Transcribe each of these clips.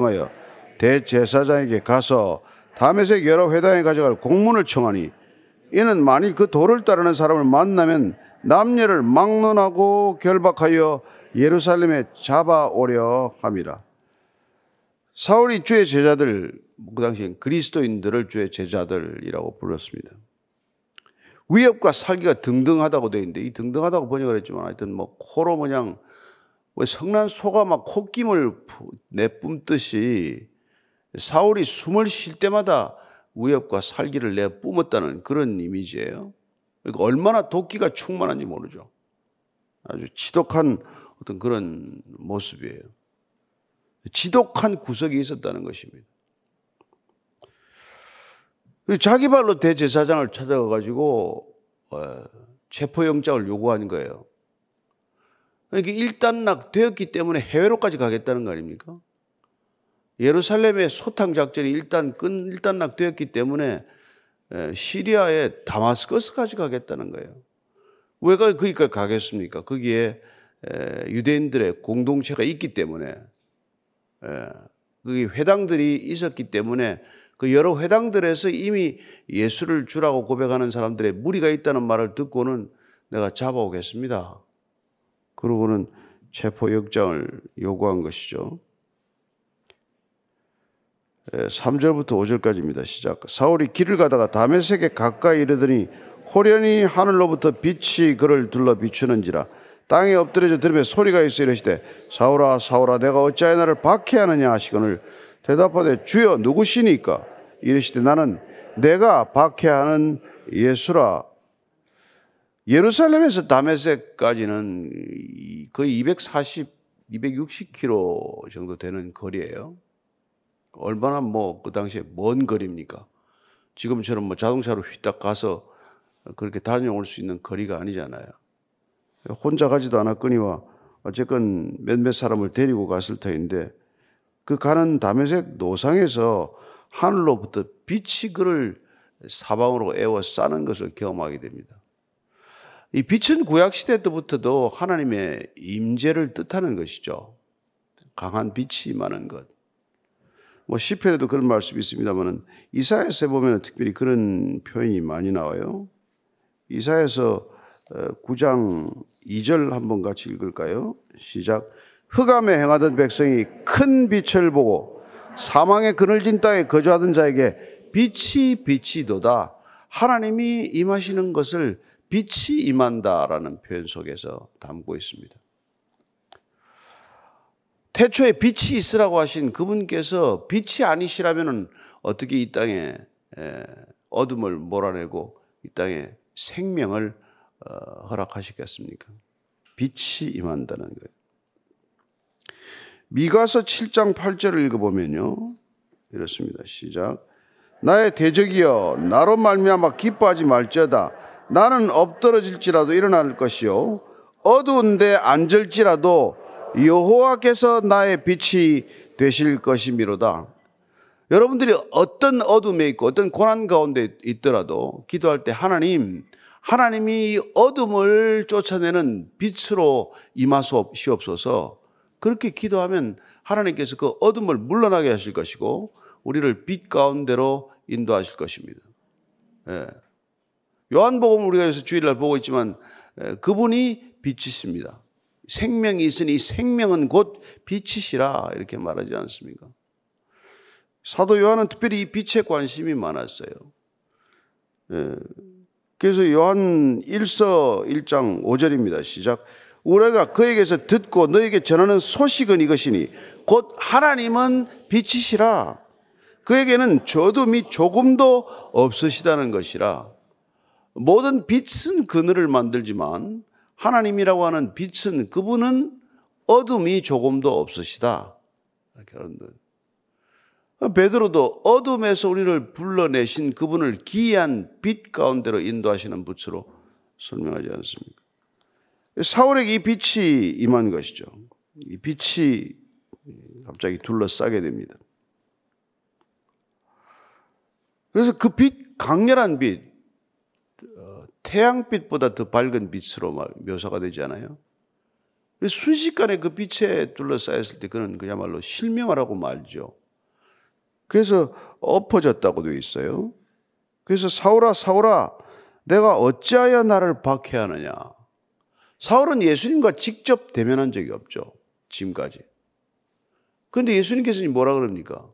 하여 대제사장에게 가서 다메섹 여러 회당에 가져갈 공문을 청하니 이는 만일 그 도를 따르는 사람을 만나면 남녀를 막론하고 결박하여 예루살렘에 잡아오려 함이라. 사울이 주의 제자들, 그 당시엔 그리스도인들을 주의 제자들이라고 불렀습니다. 위협과 살기가 등등하다고 되어 있는데 이 등등하다고 번역을 했지만 하여튼 뭐 코로 왜 성난 소가 막 콧김을 내뿜듯이 사울이 숨을 쉴 때마다 위협과 살기를 내뿜었다는 그런 이미지예요. 그러니까 얼마나 도끼가 충만한지 모르죠. 아주 지독한 어떤 그런 모습이에요. 지독한 구석이 있었다는 것입니다. 자기 발로 대제사장을 찾아가 가지고 어, 체포영장을 요구한 거예요. 그러니까 일단락 되었기 때문에 해외로까지 가겠다는 거 아닙니까? 예루살렘의 소탕 작전이 일단 끈 일단락 되었기 때문에 시리아의 다마스커스까지 가겠다는 거예요. 왜 거기까지 가겠습니까? 거기에 유대인들의 공동체가 있기 때문에 거기 회당들이 있었기 때문에 그 여러 회당들에서 이미 예수를 주라고 고백하는 사람들의 무리가 있다는 말을 듣고는 내가 잡아오겠습니다. 그러고는 체포영장을 요구한 것이죠. 3절부터 5절까지입니다. 시작. 사울이 길을 가다가 다메섹에 가까이 이르더니 호련히 하늘로부터 빛이 그를 둘러 비추는지라 땅에 엎드려져 들으며 소리가 있어 이르시되 사울아 사울아 내가 어찌하여 나를 박해하느냐 하시거늘 대답하되 주여 누구시니까 이르시되 나는 내가 박해하는 예수라 예루살렘에서 다메섹까지는 거의 240, 260km 정도 되는 거리예요. 얼마나 뭐 그 당시에 먼 거리입니까? 지금처럼 뭐 자동차로 휘딱 가서 그렇게 다녀올 수 있는 거리가 아니잖아요. 혼자 가지도 않았거니와 어쨌건 몇몇 사람을 데리고 갔을 터인데 그 가는 담에색 노상에서 하늘로부터 빛이 그를 사방으로 에워 싸는 것을 경험하게 됩니다. 이 빛은 구약 시대 때부터도 하나님의 임재를 뜻하는 것이죠. 강한 빛이 임하는 것. 뭐 시편에도 그런 말씀이 있습니다만은 이사야서에 보면 특별히 그런 표현이 많이 나와요. 이사야서 9장 어, 2절 한번 같이 읽을까요? 시작. 흑암에 행하던 백성이 큰 빛을 보고 사망의 그늘진 땅에 거주하던 자에게 빛이 빛이도다. 하나님이 임하시는 것을 빛이 임한다라는 표현 속에서 담고 있습니다. 태초에 빛이 있으라고 하신 그분께서 빛이 아니시라면 어떻게 이 땅에 어둠을 몰아내고 이 땅에 생명을 어, 허락하시겠습니까? 빛이 임한다는 거예요. 미가서 7장 8절을 읽어보면요. 이렇습니다. 시작. 나의 대적이여 나로 말미암아 기뻐하지 말지어다. 나는 엎드러질지라도 일어날 것이요 어두운데 앉을지라도 여호와께서 나의 빛이 되실 것이미로다. 여러분들이 어떤 어둠에 있고 어떤 고난 가운데 있더라도 기도할 때 하나님, 하나님이 어둠을 쫓아내는 빛으로 임하시옵소서. 그렇게 기도하면 하나님께서 그 어둠을 물러나게 하실 것이고 우리를 빛 가운데로 인도하실 것입니다. 예. 요한복음 우리가 여기서 주일날 보고 있지만 그분이 빛이십니다. 생명이 있으니 생명은 곧 빛이시라 이렇게 말하지 않습니까? 사도 요한은 특별히 이 빛에 관심이 많았어요. 예. 그래서 요한 1서 1장 5절입니다. 시작. 우리가 그에게서 듣고 너에게 전하는 소식은 이것이니 곧 하나님은 빛이시라. 그에게는 및 조금도 없으시다는 것이라. 모든 빛은 그늘을 만들지만 하나님이라고 하는 빛은 그분은 어둠이 조금도 없으시다. 베드로도 어둠에서 우리를 불러내신 그분을 기이한 빛 가운데로 인도하시는 빛으로 설명하지 않습니까? 사울에게 이 빛이 임한 것이죠. 이 빛이 갑자기 둘러싸게 됩니다. 그래서 그 빛, 강렬한 빛, 태양빛보다 더 밝은 빛으로 묘사가 되지 않아요? 순식간에 그 빛에 둘러싸였을 때 그는 그야말로 실명하라고 말죠. 그래서 엎어졌다고 되어 있어요. 그래서 사울아 사울아 내가 어찌하여 나를 박해하느냐. 사울은 예수님과 직접 대면한 적이 없죠. 지금까지. 그런데 예수님께서 뭐라 그럽니까?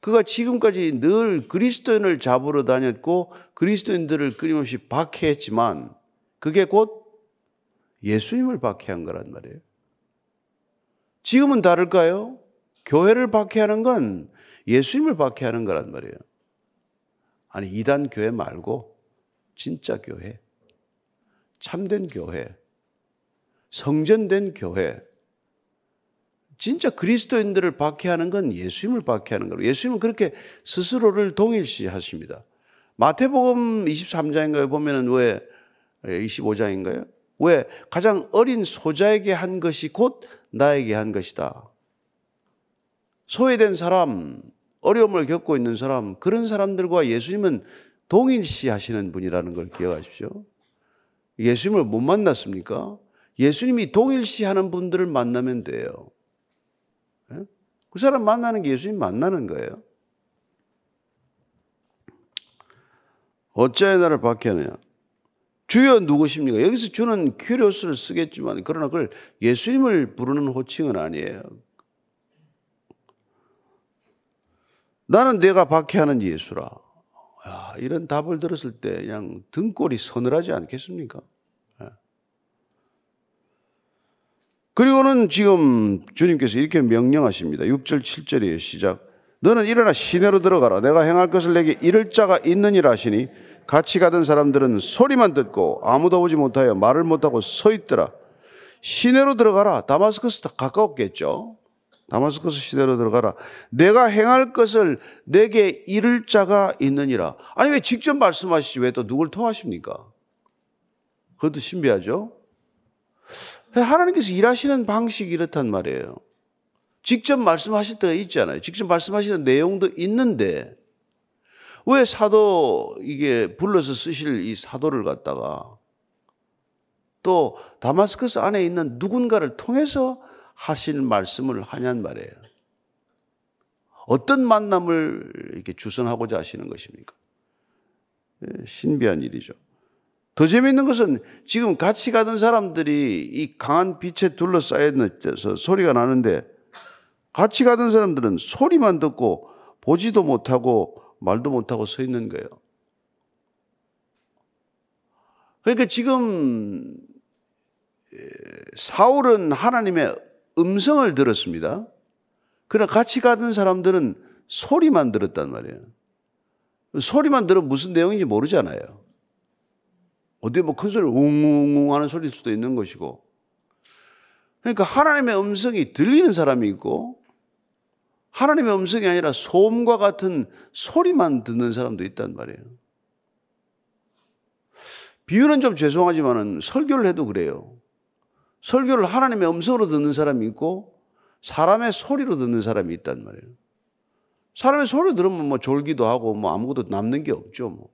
그가 지금까지 늘 그리스도인을 잡으러 다녔고 그리스도인들을 끊임없이 박해했지만 그게 곧 예수님을 박해한 거란 말이에요. 지금은 다를까요? 교회를 박해하는 건 예수님을 박해하는 거란 말이에요. 아니, 이단 교회 말고 진짜 교회, 참된 교회, 성전된 교회, 진짜 그리스도인들을 박해하는 건 예수님을 박해하는 거로. 예수님은 그렇게 스스로를 동일시 하십니다. 마태복음 23장인가요? 보면은 왜 25장인가요? 왜 가장 어린 소자에게 한 것이 곧 나에게 한 것이다. 소외된 사람, 어려움을 겪고 있는 사람, 그런 사람들과 예수님은 동일시 하시는 분이라는 걸 기억하십시오. 예수님을 못 만났습니까? 예수님이 동일시 하는 분들을 만나면 돼요. 예? 그 사람 만나는 게 예수님 만나는 거예요. 어찌하여 나를 박해하느냐? 주여 누구십니까? 여기서 주는 큐리오스를 쓰겠지만 그러나 그걸 예수님을 부르는 호칭은 아니에요. 나는 내가 박해하는 예수라. 야, 이런 답을 들었을 때 그냥 등골이 서늘하지 않겠습니까? 그리고는 지금 주님께서 이렇게 명령하십니다. 6절, 7절이에요. 시작. 너는 일어나 시내로 들어가라. 내가 행할 것을 내게 이를 자가 있느니라 하시니 같이 가던 사람들은 소리만 듣고 아무도 오지 못하여 말을 못하고 서 있더라. 시내로 들어가라. 다마스커스 가까웠겠죠. 다마스커스 시내로 들어가라. 내가 행할 것을 내게 이를 자가 있느니라. 아니 왜 직접 말씀하시지 왜 또 누굴 통하십니까? 그것도 신비하죠. 하나님께서 일하시는 방식이 이렇단 말이에요. 직접 말씀하실 때가 있잖아요. 직접 말씀하시는 내용도 있는데 왜 사도 이게 불러서 쓰실 이 사도를 갖다가 또 다마스커스 안에 있는 누군가를 통해서 하실 말씀을 하냔 말이에요. 어떤 만남을 이렇게 주선하고자 하시는 것입니까? 예, 신비한 일이죠. 더 재미있는 것은 지금 같이 가던 사람들이 이 강한 빛에 둘러싸여서 소리가 나는데 같이 가던 사람들은 소리만 듣고 보지도 못하고 말도 못하고 서 있는 거예요. 그러니까 지금 사울은 하나님의 음성을 들었습니다. 그러나 같이 가던 사람들은 소리만 들었단 말이에요. 소리만 들으면 무슨 내용인지 모르잖아요. 어디 뭐 큰 소리 웅웅웅 하는 소리일 수도 있는 것이고. 그러니까 하나님의 음성이 들리는 사람이 있고 하나님의 음성이 아니라 소음과 같은 소리만 듣는 사람도 있단 말이에요. 비유는 좀 죄송하지만은 설교를 해도 그래요. 설교를 하나님의 음성으로 듣는 사람이 있고 사람의 소리로 듣는 사람이 있단 말이에요. 사람의 소리 들으면 뭐 졸기도 하고 뭐 아무것도 남는 게 없죠. 뭐.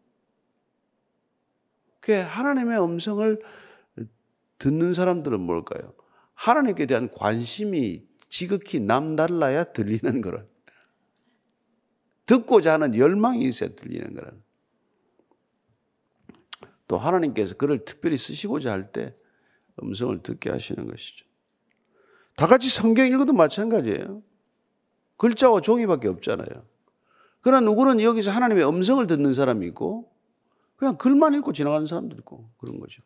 그 하나님의 음성을 듣는 사람들은 뭘까요? 하나님께 대한 관심이 지극히 남달라야 들리는 거라. 듣고자 하는 열망이 있어야 들리는 거라. 또 하나님께서 그를 특별히 쓰시고자 할 때 음성을 듣게 하시는 것이죠. 다 같이 성경 읽어도 마찬가지예요. 글자와 종이밖에 없잖아요. 그러나 누구는 여기서 하나님의 음성을 듣는 사람이 있고 그냥 글만 읽고 지나가는 사람도 있고 그런 거죠.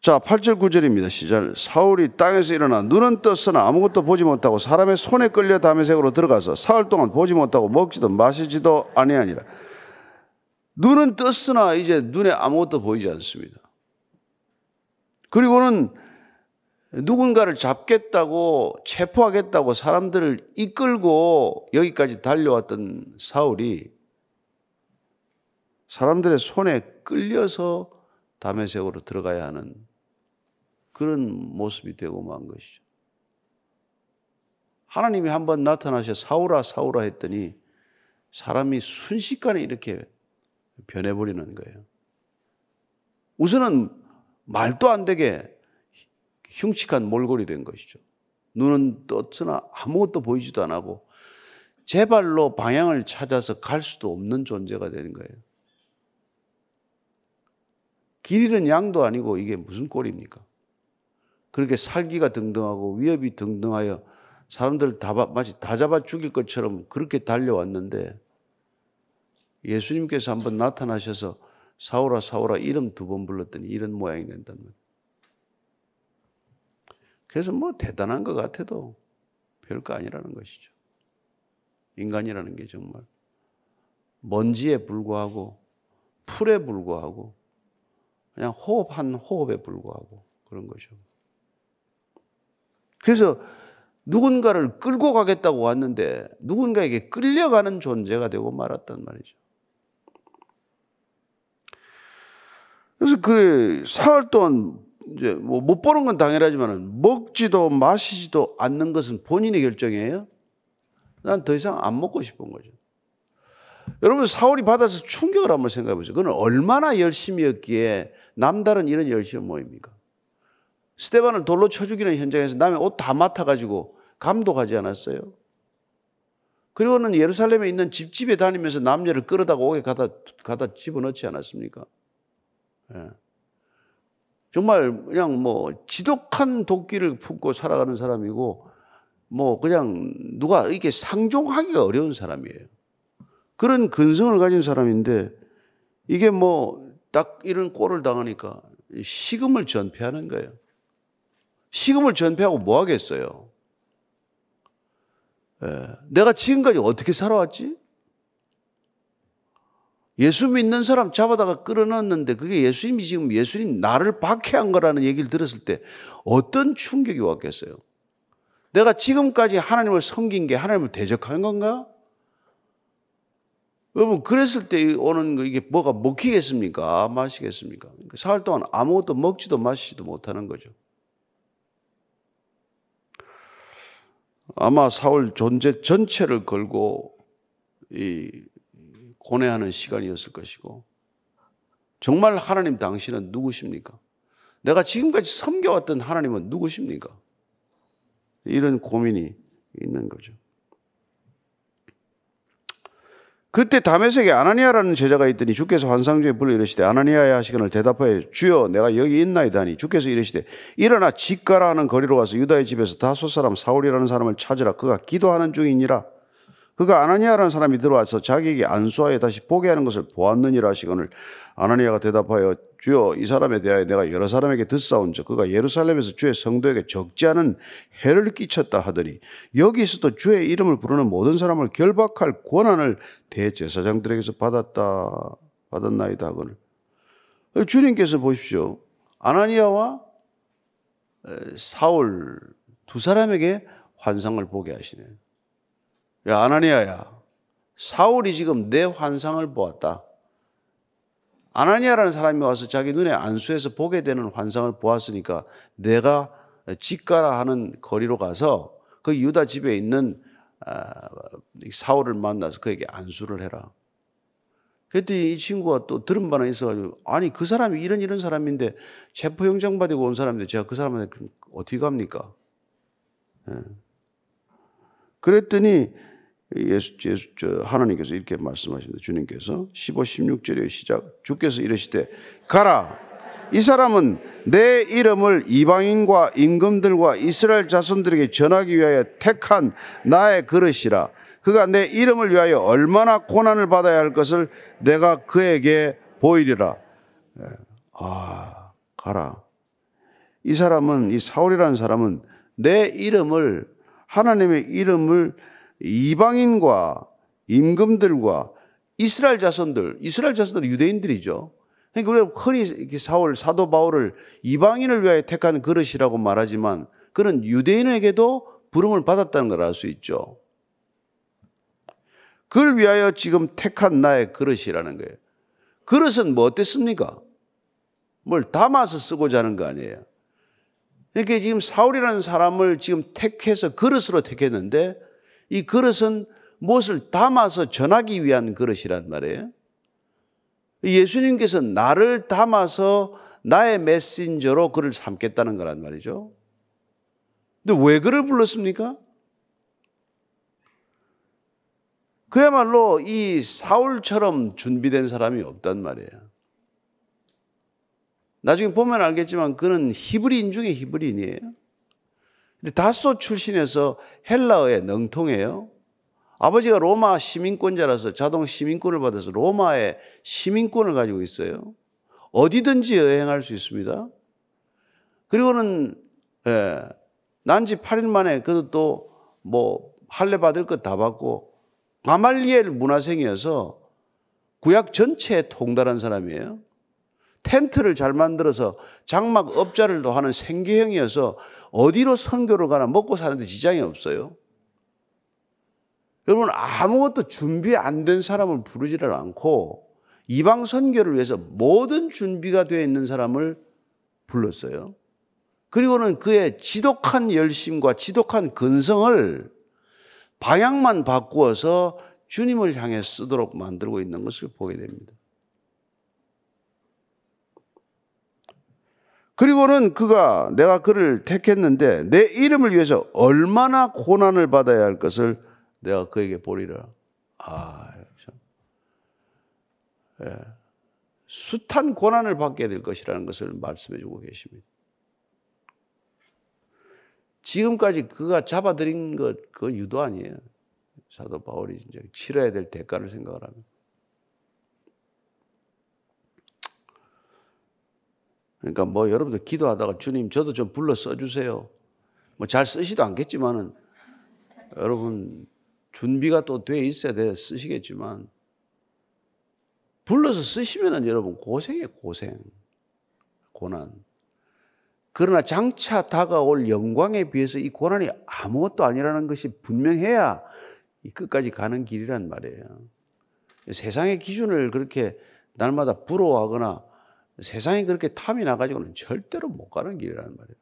자, 8절 9절입니다. 시절. 사울이 땅에서 일어나 눈은 떴으나 아무것도 보지 못하고 사람의 손에 끌려 담에색으로 들어가서 사흘 동안 보지 못하고 먹지도 마시지도 아니하니라. 눈은 떴으나 이제 눈에 아무것도 보이지 않습니다. 그리고는 누군가를 잡겠다고 체포하겠다고 사람들을 이끌고 여기까지 달려왔던 사울이 사람들의 손에 끌려서 담에색으로 들어가야 하는 그런 모습이 되고 만 것이죠. 하나님이 한 번 나타나셔 사울아 사울아 했더니 사람이 순식간에 이렇게 변해버리는 거예요. 우선은 말도 안 되게 흉측한 몰골이 된 것이죠. 눈은 떴으나 아무것도 보이지도 않고 제 발로 방향을 찾아서 갈 수도 없는 존재가 되는 거예요. 길 잃은 양도 아니고 이게 무슨 꼴입니까? 그렇게 살기가 등등하고 위협이 등등하여 사람들 다 마치 다 잡아 죽일 것처럼 그렇게 달려왔는데 예수님께서 한번 나타나셔서 사오라 사오라 이름 두 번 불렀더니 이런 모양이 된단 말이에요. 그래서 뭐 대단한 것 같아도 별거 아니라는 것이죠. 인간이라는 게 정말 먼지에 불과하고 풀에 불과하고 그냥 호흡 한 호흡에 불과하고 그런 거죠. 그래서 누군가를 끌고 가겠다고 왔는데 누군가에게 끌려가는 존재가 되고 말았단 말이죠. 그래서 그 사흘 동안 이제 뭐 못 보는 건 당연하지만 먹지도 마시지도 않는 것은 본인의 결정이에요. 난 더 이상 안 먹고 싶은 거죠. 여러분 사울이 받아서 충격을 한번 생각해 보세요. 그는 얼마나 열심이었기에 남다른 이런 열심은 뭐입니까? 스테반을 돌로 쳐 죽이는 현장에서 남의 옷 다 맡아가지고 감독하지 않았어요? 그리고는 예루살렘에 있는 집집에 다니면서 남녀를 끌어다가 옥에 가다, 가다 집어넣지 않았습니까? 예. 정말 그냥 뭐 지독한 도끼를 품고 살아가는 사람이고 뭐 그냥 누가 이게 상종하기가 어려운 사람이에요. 그런 근성을 가진 사람인데 이게 뭐 딱 이런 꼴을 당하니까 식음을 전폐하는 거예요. 식음을 전폐하고 뭐 하겠어요? 예. 내가 지금까지 어떻게 살아왔지? 예수 믿는 사람 잡아다가 끌어넣었는데 그게 예수님이 지금 예수님 나를 박해한 거라는 얘기를 들었을 때 어떤 충격이 왔겠어요? 내가 지금까지 하나님을 섬긴 게 하나님을 대적한 건가? 여러분, 그랬을 때 오는 이게 뭐가 먹히겠습니까? 마시겠습니까? 그러니까 사흘 동안 아무것도 먹지도 마시지도 못하는 거죠. 아마 사울 존재 전체를 걸고 이 고뇌하는 시간이었을 것이고 정말 하나님 당신은 누구십니까? 내가 지금까지 섬겨왔던 하나님은 누구십니까? 이런 고민이 있는 거죠. 그때 다메섹에 아나니아라는 제자가 있더니 주께서 환상 중에 불러 이르시되 아나니아야 하시거늘 대답하여 주여 내가 여기 있나이다 하니 주께서 이르시되 일어나 집가라 하는 거리로 와서 유다의 집에서 다소 사람 사울이라는 사람을 찾으라 그가 기도하는 중이니라 그가 아나니아라는 사람이 들어와서 자기에게 안수하여 다시 보게 하는 것을 보았느니라 하시거늘 아나니아가 대답하여 주여 이 사람에 대하여 내가 여러 사람에게 듣사온즉 그가 예루살렘에서 주의 성도에게 적지 않은 해를 끼쳤다 하더니 여기서도 주의 이름을 부르는 모든 사람을 결박할 권한을 대제사장들에게서 받았다 받았나이다 하거늘 주님께서 보십시오 아나니아와 사울 두 사람에게 환상을 보게 하시네요. 야, 아나니아야. 사울이 지금 내 환상을 보았다. 아나니아라는 사람이 와서 자기 눈에 안수해서 보게 되는 환상을 보았으니까 내가 집가라 하는 거리로 가서 그 유다 집에 있는 아, 사울을 만나서 그에게 안수를 해라. 그랬더니 이 친구가 또 들은 바는 있어가지고 아니 그 사람이 이런 이런 사람인데 체포영장 받고 온 사람인데 제가 그 사람한테 어떻게 갑니까? 예. 그랬더니 예수, 예수, 저 하나님께서 이렇게 말씀하십니다. 주님께서 15, 16절의 시작. 주께서 이러시되 가라. 이 사람은 내 이름을 이방인과 임금들과 이스라엘 자손들에게 전하기 위하여 택한 나의 그릇이라. 그가 내 이름을 위하여 얼마나 고난을 받아야 할 것을 내가 그에게 보이리라. 예. 아, 가라. 이 사람은, 이 사울이라는 사람은 내 이름을, 하나님의 이름을 이방인과 임금들과 이스라엘 자손들, 이스라엘 자손들 유대인들이죠. 그러니까 우리가 흔히 사울, 사도 바울을 이방인을 위하여 택한 그릇이라고 말하지만 그는 유대인에게도 부름을 받았다는 걸 알 수 있죠. 그걸 위하여 지금 택한 나의 그릇이라는 거예요. 그릇은 뭐 어땠습니까? 뭘 담아서 쓰고자 하는 거 아니에요. 그러니까 지금 사울이라는 사람을 지금 택해서 그릇으로 택했는데 이 그릇은 무엇을 담아서 전하기 위한 그릇이란 말이에요. 예수님께서 나를 담아서 나의 메신저로 그를 삼겠다는 거란 말이죠. 근데 왜 그를 불렀습니까? 그야말로 이 사울처럼 준비된 사람이 없단 말이에요. 나중에 보면 알겠지만 그는 히브리인 중에 히브리인이에요. 근데 다소 출신에서 헬라어에 능통해요. 아버지가 로마 시민권자라서 자동 시민권을 받아서 로마의 시민권을 가지고 있어요. 어디든지 여행할 수 있습니다. 그리고는 예, 난지 8일 만에 그도 또 뭐 할례 받을 것 다 받고 가말리엘 문화생이어서 구약 전체에 통달한 사람이에요. 텐트를 잘 만들어서 장막 업자를 도 하는 생계형이어서 어디로 선교를 가나 먹고 사는데 지장이 없어요. 여러분 아무것도 준비 안 된 사람을 부르지를 않고 이방 선교를 위해서 모든 준비가 되어 있는 사람을 불렀어요. 그리고는 그의 지독한 열심과 지독한 근성을 방향만 바꾸어서 주님을 향해 쓰도록 만들고 있는 것을 보게 됩니다. 그리고는 그가 내가 그를 택했는데 내 이름을 위해서 얼마나 고난을 받아야 할 것을 내가 그에게 보리라. 아, 참. 예. 숱한 고난을 받게 될 것이라는 것을 말씀해 주고 계십니다. 지금까지 그가 잡아들인 것, 그 유도 아니에요. 사도 바울이 이제 치러야 될 대가를 생각을 하면. 그러니까 뭐 여러분들 기도하다가 주님 저도 좀 불러 써주세요. 뭐 잘 쓰시도 않겠지만은 여러분 준비가 또 돼 있어야 돼 쓰시겠지만 불러서 쓰시면은 여러분 고생해 고생 고난. 그러나 장차 다가올 영광에 비해서 이 고난이 아무것도 아니라는 것이 분명해야 끝까지 가는 길이란 말이에요. 세상의 기준을 그렇게 날마다 부러워하거나 세상에 그렇게 탐이 나가지고는 절대로 못 가는 길이란 말이에요.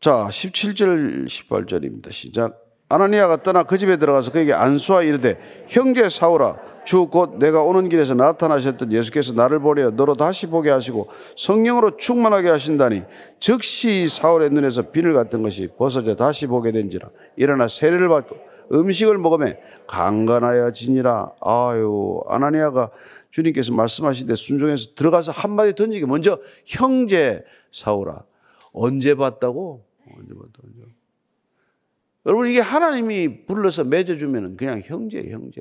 자, 17절, 18절입니다. 시작. 아나니아가 떠나 그 집에 들어가서 그에게 안수하 이르되 형제 사오라 주 곧 내가 오는 길에서 나타나셨던 예수께서 나를 보려 너로 다시 보게 하시고 성령으로 충만하게 하신다니 즉시 사울의 눈에서 비늘 같은 것이 벗어져 다시 보게 된지라 일어나 세례를 받고 음식을 먹으며 강간하여 지니라. 아유 아나니아가 주님께서 말씀하시되 순종해서 들어가서 한마디 던지게 먼저 형제 사오라. 언제 봤다고? 언제 봤다 언제 여러분 이게 하나님이 불러서 맺어주면 그냥 형제 형제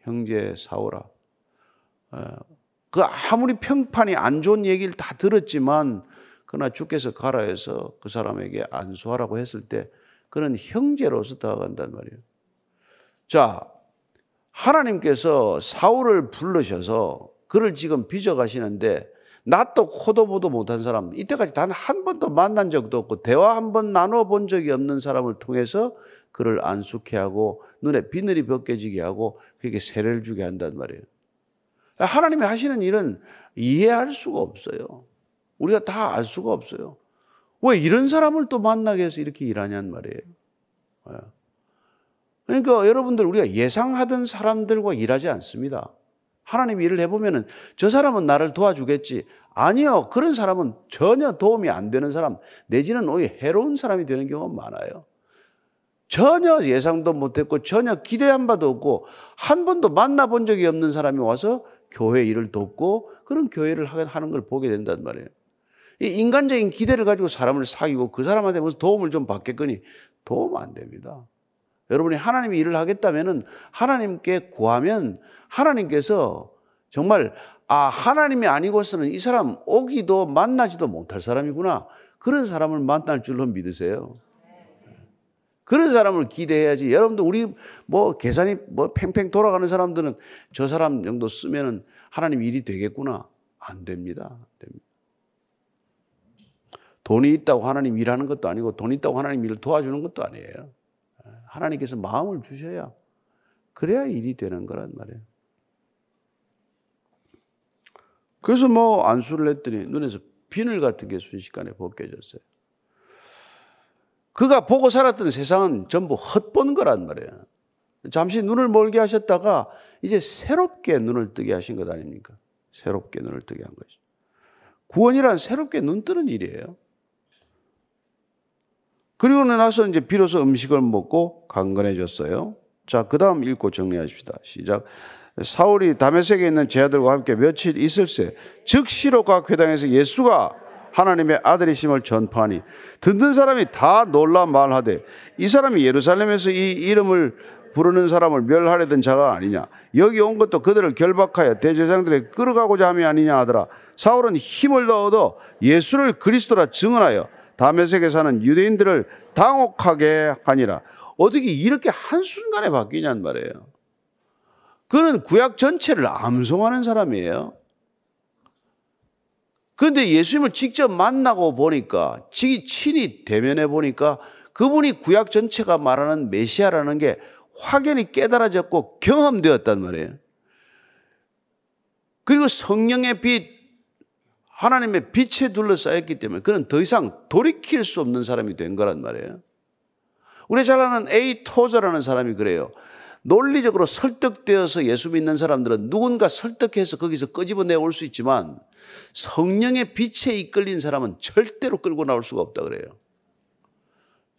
형제 사오라. 어, 그 아무리 평판이 안 좋은 얘기를 다 들었지만 그러나 주께서 가라 해서 그 사람에게 안수하라고 했을 때 그는 형제로서 다가간단 말이에요. 자, 하나님께서 사울을 부르셔서 그를 지금 빚어가시는데 낯도 코도 보도 못한 사람, 이때까지 단 한 번도 만난 적도 없고 대화 한 번 나눠 본 적이 없는 사람을 통해서 그를 안숙해 하고 눈에 비늘이 벗겨지게 하고 그에게 세례를 주게 한단 말이에요. 하나님이 하시는 일은 이해할 수가 없어요. 우리가 다 알 수가 없어요. 왜 이런 사람을 또 만나게 해서 이렇게 일하냔 말이에요. 예. 그러니까 여러분들 우리가 예상하던 사람들과 일하지 않습니다. 하나님 일을 해보면은 저 사람은 나를 도와주겠지. 아니요. 그런 사람은 전혀 도움이 안 되는 사람, 내지는 오히려 해로운 사람이 되는 경우가 많아요. 전혀 예상도 못했고 전혀 기대한 바도 없고 한 번도 만나본 적이 없는 사람이 와서 교회 일을 돕고 그런 교회를 하는 걸 보게 된단 말이에요. 이 인간적인 기대를 가지고 사람을 사귀고 그 사람한테 무슨 도움을 좀 받겠거니 도움 안 됩니다. 여러분이 하나님이 일을 하겠다면은 하나님께 구하면 하나님께서 정말 아 하나님이 아니고서는 이 사람 오기도 만나지도 못할 사람이구나 그런 사람을 만날 줄로 믿으세요. 그런 사람을 기대해야지. 여러분들 우리 뭐 계산이 뭐 팽팽 돌아가는 사람들은 저 사람 정도 쓰면은 하나님 일이 되겠구나. 안 됩니다. 돈이 있다고 하나님 일하는 것도 아니고 돈 있다고 하나님 일을 도와주는 것도 아니에요. 하나님께서 마음을 주셔야 그래야 일이 되는 거란 말이에요. 그래서 뭐 안수를 했더니 눈에서 비늘 같은 게 순식간에 벗겨졌어요. 그가 보고 살았던 세상은 전부 헛본 거란 말이에요. 잠시 눈을 멀게 하셨다가 이제 새롭게 눈을 뜨게 하신 것 아닙니까? 새롭게 눈을 뜨게 한 거죠. 구원이란 새롭게 눈 뜨는 일이에요. 그리고 나서 이제 비로소 음식을 먹고 강건해졌어요. 자, 그 다음 읽고 정리하십시다. 시작. 사울이 다메섹에 있는 제자들과 함께 며칠 있을새 즉시로 각 회당에서 예수가 하나님의 아들이심을 전파하니 듣는 사람이 다 놀라 말하되 이 사람이 예루살렘에서 이 이름을 부르는 사람을 멸하려던 자가 아니냐 여기 온 것도 그들을 결박하여 대제장들에 끌어가고자 함이 아니냐 하더라 사울은 힘을 더 얻어 예수를 그리스도라 증언하여 다메섹에 사는 유대인들을 당혹하게 하니라. 어떻게 이렇게 한순간에 바뀌냔 말이에요. 그는 구약 전체를 암송하는 사람이에요. 그런데 예수님을 직접 만나고 보니까, 친히 대면해 보니까 그분이 구약 전체가 말하는 메시아라는 게 확연히 깨달아졌고 경험되었단 말이에요. 그리고 성령의 빛, 하나님의 빛에 둘러싸였기 때문에 그는 더 이상 돌이킬 수 없는 사람이 된 거란 말이에요. 우리 잘 아는 에이 토저라는 사람이 그래요. 논리적으로 설득되어서 예수 믿는 사람들은 누군가 설득해서 거기서 끄집어 내 올 수 있지만 성령의 빛에 이끌린 사람은 절대로 끌고 나올 수가 없다 그래요.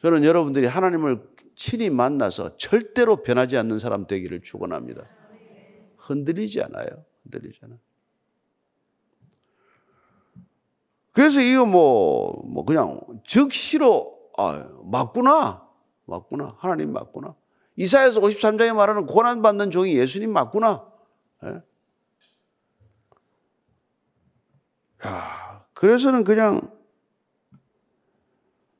저는 여러분들이 하나님을 친히 만나서 절대로 변하지 않는 사람 되기를 축원합니다. 흔들리지 않아요. 흔들리지 않아요. 그래서 이거 뭐, 뭐 그냥 즉시로, 아, 맞구나. 맞구나. 하나님 맞구나. 이사에서 53장에 말하는 고난받는 종이 예수님 맞구나. 예? 야, 그래서는 그냥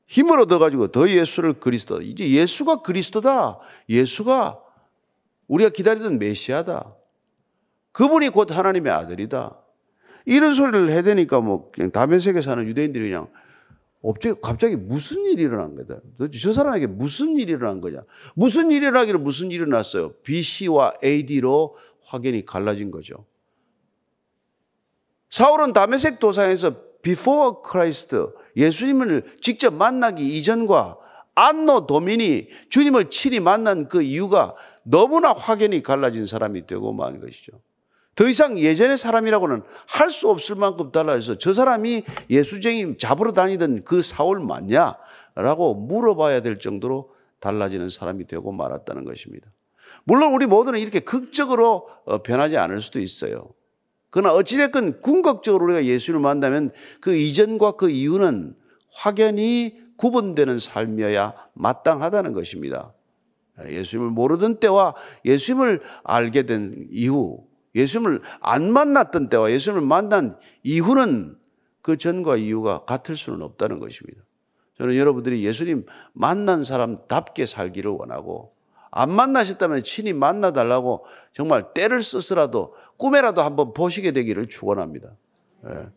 힘을 얻어가지고 더 예수를 그리스도. 이제 예수가 그리스도다. 예수가 우리가 기다리던 메시아다. 그분이 곧 하나님의 아들이다. 이런 소리를 해대니까 뭐 그냥 다면색에 사는 유대인들이 그냥 갑자기 무슨 일이 일어난 거다. 저 사람에게 무슨 일이 일어난 거냐. 무슨 일이 일어나기를 무슨 일이 일어났어요. BC와 AD로 확연히 갈라진 거죠. 사울은 다메섹 도상에서 before Christ 예수님을 직접 만나기 이전과 안노 도민이 주님을 친히 만난 그 이유가 너무나 확연히 갈라진 사람이 되고 만 것이죠. 더 이상 예전의 사람이라고는 할 수 없을 만큼 달라져서 저 사람이 예수쟁이 잡으러 다니던 그 사울 맞냐? 라고 물어봐야 될 정도로 달라지는 사람이 되고 말았다는 것입니다. 물론 우리 모두는 이렇게 극적으로 어, 변하지 않을 수도 있어요. 그러나 어찌됐건 궁극적으로 우리가 예수를 만나면 그 이전과 그 이후는 확연히 구분되는 삶이어야 마땅하다는 것입니다. 예수님을 모르던 때와 예수님을 알게 된 이후, 예수님을 안 만났던 때와 예수님을 만난 이후는 그 전과 이후가 같을 수는 없다는 것입니다. 저는 여러분들이 예수님 만난 사람답게 살기를 원하고 안 만나셨다면 친히 만나달라고 정말 때를 써서라도 꿈에라도 한번 보시게 되기를 축원합니다. 예.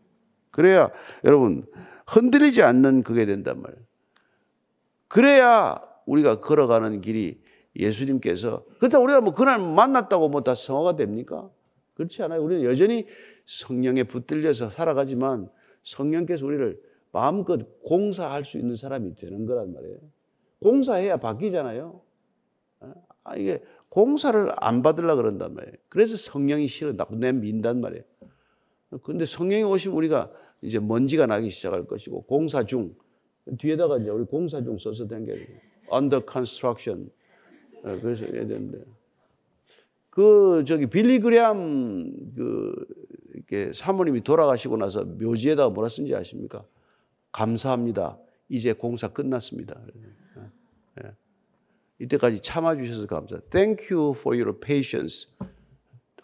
그래야 여러분 흔들리지 않는 그게 된단 말이에요. 그래야 우리가 걸어가는 길이 예수님께서 그렇다 우리가 뭐 그날 만났다고 뭐 다 성화가 됩니까? 그렇지 않아요. 우리는 여전히 성령에 붙들려서 살아가지만 성령께서 우리를 마음껏 공사할 수 있는 사람이 되는 거란 말이에요. 공사해야 바뀌잖아요. 아, 이게 공사를 안 받으려 그런단 말이에요. 그래서 성령이 싫어. 내 민단 말이에요. 근데 성령이 오시면 우리가 이제 먼지가 나기 시작할 것이고, 공사 중. 뒤에다가 이제 우리 공사 중 써서 된게 under construction. 예, 그래서 해야 되는데. 그, 저기, 빌리 그레암, 그, 이렇게 사모님이 돌아가시고 나서 묘지에다가 뭐라 쓴지 아십니까? 감사합니다. 이제 공사 끝났습니다. 이때까지 참아주셔서 감사합니다. Thank you for your patience.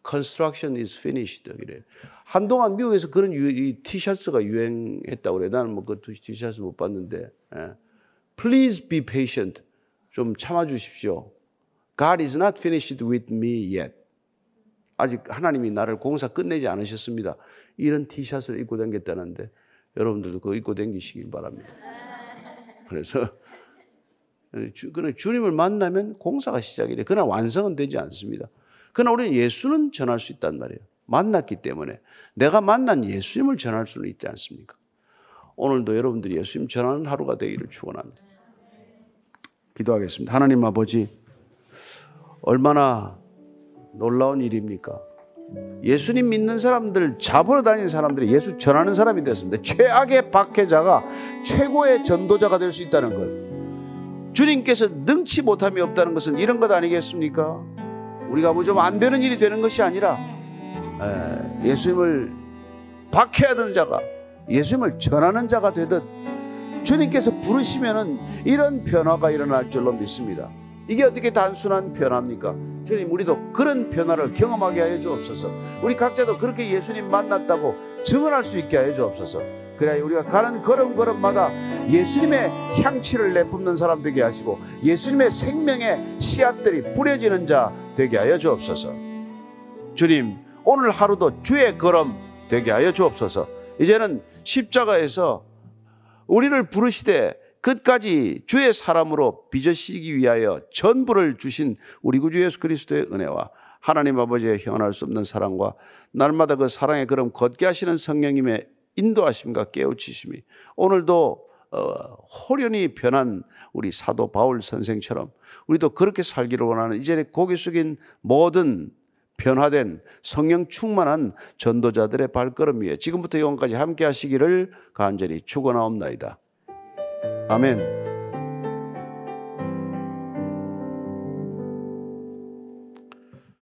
Construction is finished. 그래. 한동안 미국에서 그런 유, 티셔츠가 유행했다고 그래. 나는 뭐 그 티셔츠 못 봤는데. 예. Please be patient. 좀 참아주십시오. God is not finished with me yet. 아직 하나님이 나를 공사 끝내지 않으셨습니다. 이런 티셔츠를 입고 다녔다는데 여러분들도 그거 입고 다니시길 바랍니다. 그래서 그러나 주님을 만나면 공사가 시작이 돼. 그러나 완성은 되지 않습니다. 그러나 우리는 예수는 전할 수 있단 말이에요. 만났기 때문에 내가 만난 예수님을 전할 수는 있지 않습니까? 오늘도 여러분들이 예수님 전하는 하루가 되기를 축원합니다. 기도하겠습니다. 하나님 아버지, 얼마나 놀라운 일입니까? 예수님 믿는 사람들 잡으러 다니는 사람들이 예수 전하는 사람이 됐습니다. 최악의 박해자가 최고의 전도자가 될 수 있다는 걸. 주님께서 능치 못함이 없다는 것은 이런 것 아니겠습니까? 우리가 뭐 좀 안 되는 일이 되는 것이 아니라 에, 예수님을 박해하던 자가 예수님을 전하는 자가 되듯 주님께서 부르시면은 이런 변화가 일어날 줄로 믿습니다. 이게 어떻게 단순한 변화입니까? 주님, 우리도 그런 변화를 경험하게 하여 주옵소서. 우리 각자도 그렇게 예수님 만났다고 증언할 수 있게 하여 주옵소서. 그래야 우리가 가는 걸음걸음마다 예수님의 향취를 내뿜는 사람 되게 하시고 예수님의 생명의 씨앗들이 뿌려지는 자 되게 하여 주옵소서. 주님, 오늘 하루도 주의 걸음 되게 하여 주옵소서. 이제는 십자가에서 우리를 부르시되 끝까지 주의 사람으로 빚으시기 위하여 전부를 주신 우리 구주 예수 그리스도의 은혜와 하나님 아버지의 형언할 수 없는 사랑과 날마다 그 사랑의 걸음 걷게 하시는 성령님의 인도하심과 깨우치심이 오늘도 어, 호련히 변한 우리 사도 바울 선생처럼 우리도 그렇게 살기를 원하는 이제 고개 숙인 모든 변화된 성령 충만한 전도자들의 발걸음 위에 지금부터 영원까지 함께 하시기를 간절히 축원하옵나이다. 아멘.